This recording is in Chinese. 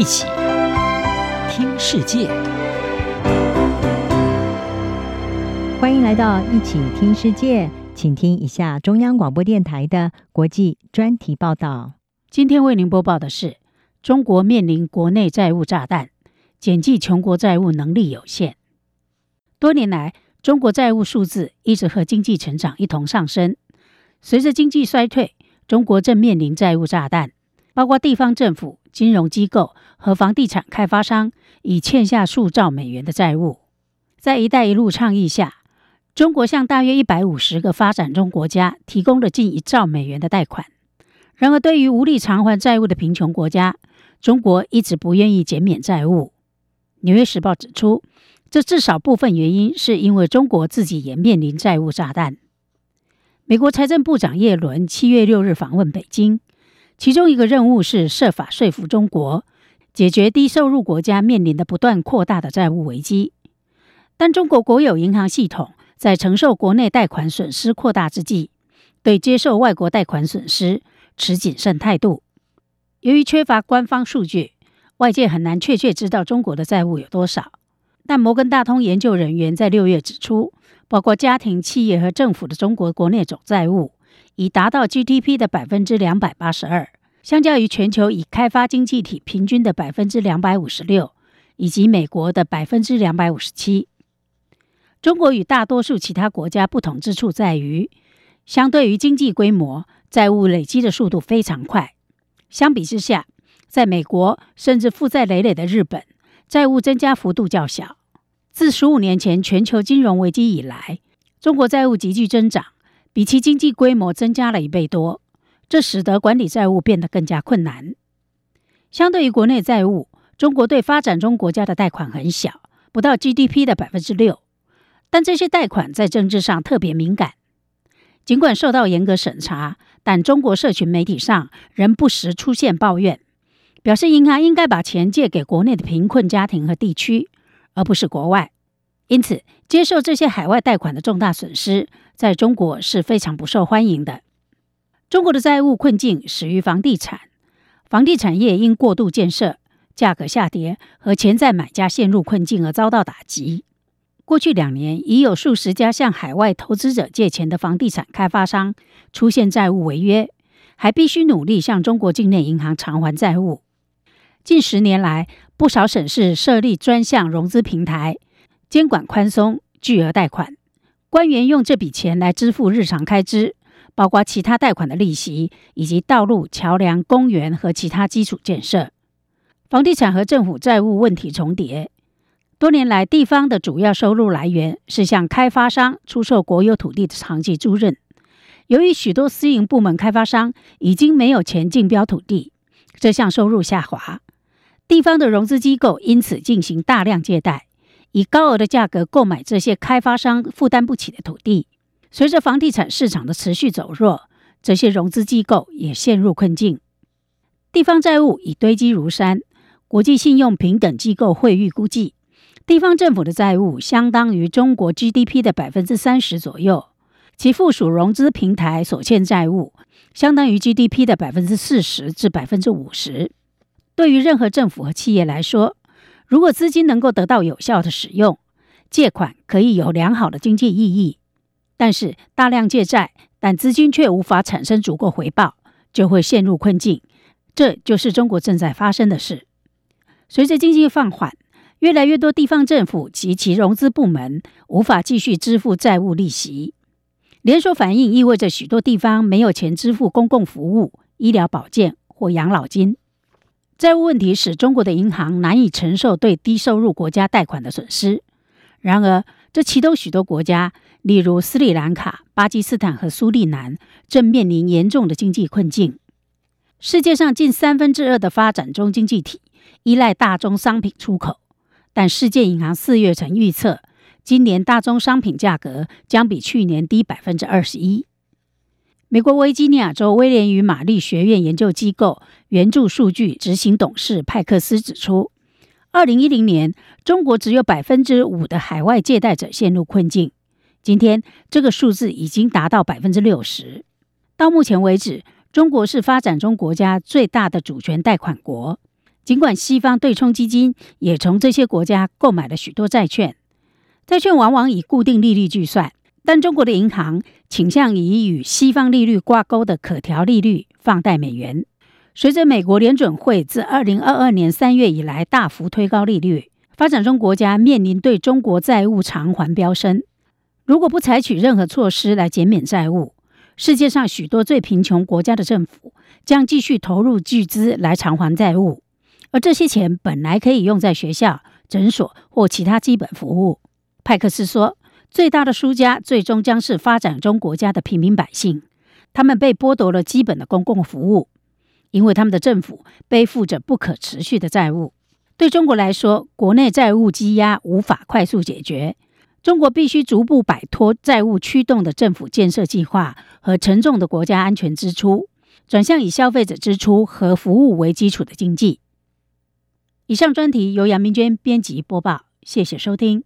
一起听世界，欢迎来到一起听世界，请听一下中央广播电台的国际专题报道。今天为您播报的是：中国面临国内债务炸弹，减记穷国债务能力有限。多年来，中国债务数字一直和经济成长一同上升。随着经济衰退，中国正面临债务炸弹，包括地方政府、金融机构和房地产开发商已欠下数兆美元的债务。在“一带一路”倡议下，中国向大约一百五十个发展中国家提供了近一兆美元的贷款。然而，对于无力偿还债务的贫穷国家，中国一直不愿意减免债务。《纽约时报》指出，这至少部分原因是因为中国自己也面临债务炸弹。美国财政部长耶伦七月六日访问北京，其中一个任务是设法说服中国解决低收入国家面临的不断扩大的债务危机。但中国国有银行系统在承受国内贷款损失扩大之际，对接受外国贷款损失持谨慎态度。由于缺乏官方数据，外界很难确切知道中国的债务有多少。但摩根大通研究人员在六月指出，包括家庭、企业和政府的中国国内总债务已达到 GDP 的百分之两百八十二，相较于全球已开发经济体平均的百分之两百五十六，以及美国的百分之两百五十七。中国与大多数其他国家不同之处在于，相对于经济规模，债务累积的速度非常快。相比之下，在美国甚至负债累累的日本，债务增加幅度较小。自十五年前全球金融危机以来，中国债务急剧增长，比其经济规模增加了一倍多，这使得管理债务变得更加困难。相对于国内债务，中国对发展中国家的贷款很小，不到 GDP 的百分之六，但这些贷款在政治上特别敏感。尽管受到严格审查，但中国社群媒体上仍不时出现抱怨，表示银行应该把钱借给国内的贫困家庭和地区。而不是国外，因此接受这些海外贷款的重大损失，在中国是非常不受欢迎的。中国的债务困境始于房地产，房地产业因过度建设、价格下跌和潜在买家陷入困境而遭到打击。过去两年，已有数十家向海外投资者借钱的房地产开发商出现债务违约，还必须努力向中国境内银行偿还债务。近十年来，不少省市设立专项融资平台，监管宽松，巨额贷款，官员用这笔钱来支付日常开支，包括其他贷款的利息，以及道路、桥梁、公园和其他基础建设。房地产和政府债务问题重叠，多年来，地方的主要收入来源是向开发商出售国有土地的长期租赁。由于许多私营部门开发商已经没有钱竞标土地，这项收入下滑。地方的融资机构因此进行大量借贷，以高额的价格购买这些开发商负担不起的土地。随着房地产市场的持续走弱，这些融资机构也陷入困境。地方债务已堆积如山。国际信用评等机构惠誉估计，地方政府的债务相当于中国 GDP 的百分之三十左右，其附属融资平台所欠债务相当于 GDP 的百分之四十至百分之五十。对于任何政府和企业来说，如果资金能够得到有效的使用，借款可以有良好的经济意义。但是大量借债，但资金却无法产生足够回报，就会陷入困境。这就是中国正在发生的事。随着经济放缓，越来越多地方政府及其融资部门无法继续支付债务利息。连锁反应意味着许多地方没有钱支付公共服务、医疗保健或养老金。债务问题使中国的银行难以承受对低收入国家贷款的损失。然而，这其中许多国家，例如斯里兰卡、巴基斯坦和苏利南，正面临严重的经济困境。世界上近三分之二的发展中经济体依赖大宗商品出口，但世界银行四月曾预测，今年大宗商品价格将比去年低百分之二十一。美国维吉尼亚州威廉与玛丽学院研究机构援助数据执行董事派克斯指出，二零一零年中国只有百分之五的海外借贷者陷入困境，今天这个数字已经达到百分之六十。到目前为止，中国是发展中国家最大的主权贷款国，尽管西方对冲基金也从这些国家购买了许多债券，债券往往以固定利率计算，但中国的银行倾向以与西方利率挂钩的可调利率放贷美元。随着美国联准会自二零二二年三月以来大幅推高利率，发展中国家面临对中国债务偿还飙升。如果不采取任何措施来减免债务，世界上许多最贫穷国家的政府将继续投入巨资来偿还债务。而这些钱本来可以用在学校、诊所或其他基本服务。派克斯说：“最大的输家最终将是发展中国家的平民百姓，他们被剥夺了基本的公共服务，因为他们的政府背负着不可持续的债务。对中国来说，国内债务积压无法快速解决，中国必须逐步摆脱债务驱动的政府建设计划和沉重的国家安全支出，转向以消费者支出和服务为基础的经济。”以上专题由杨明娟编辑播报，谢谢收听。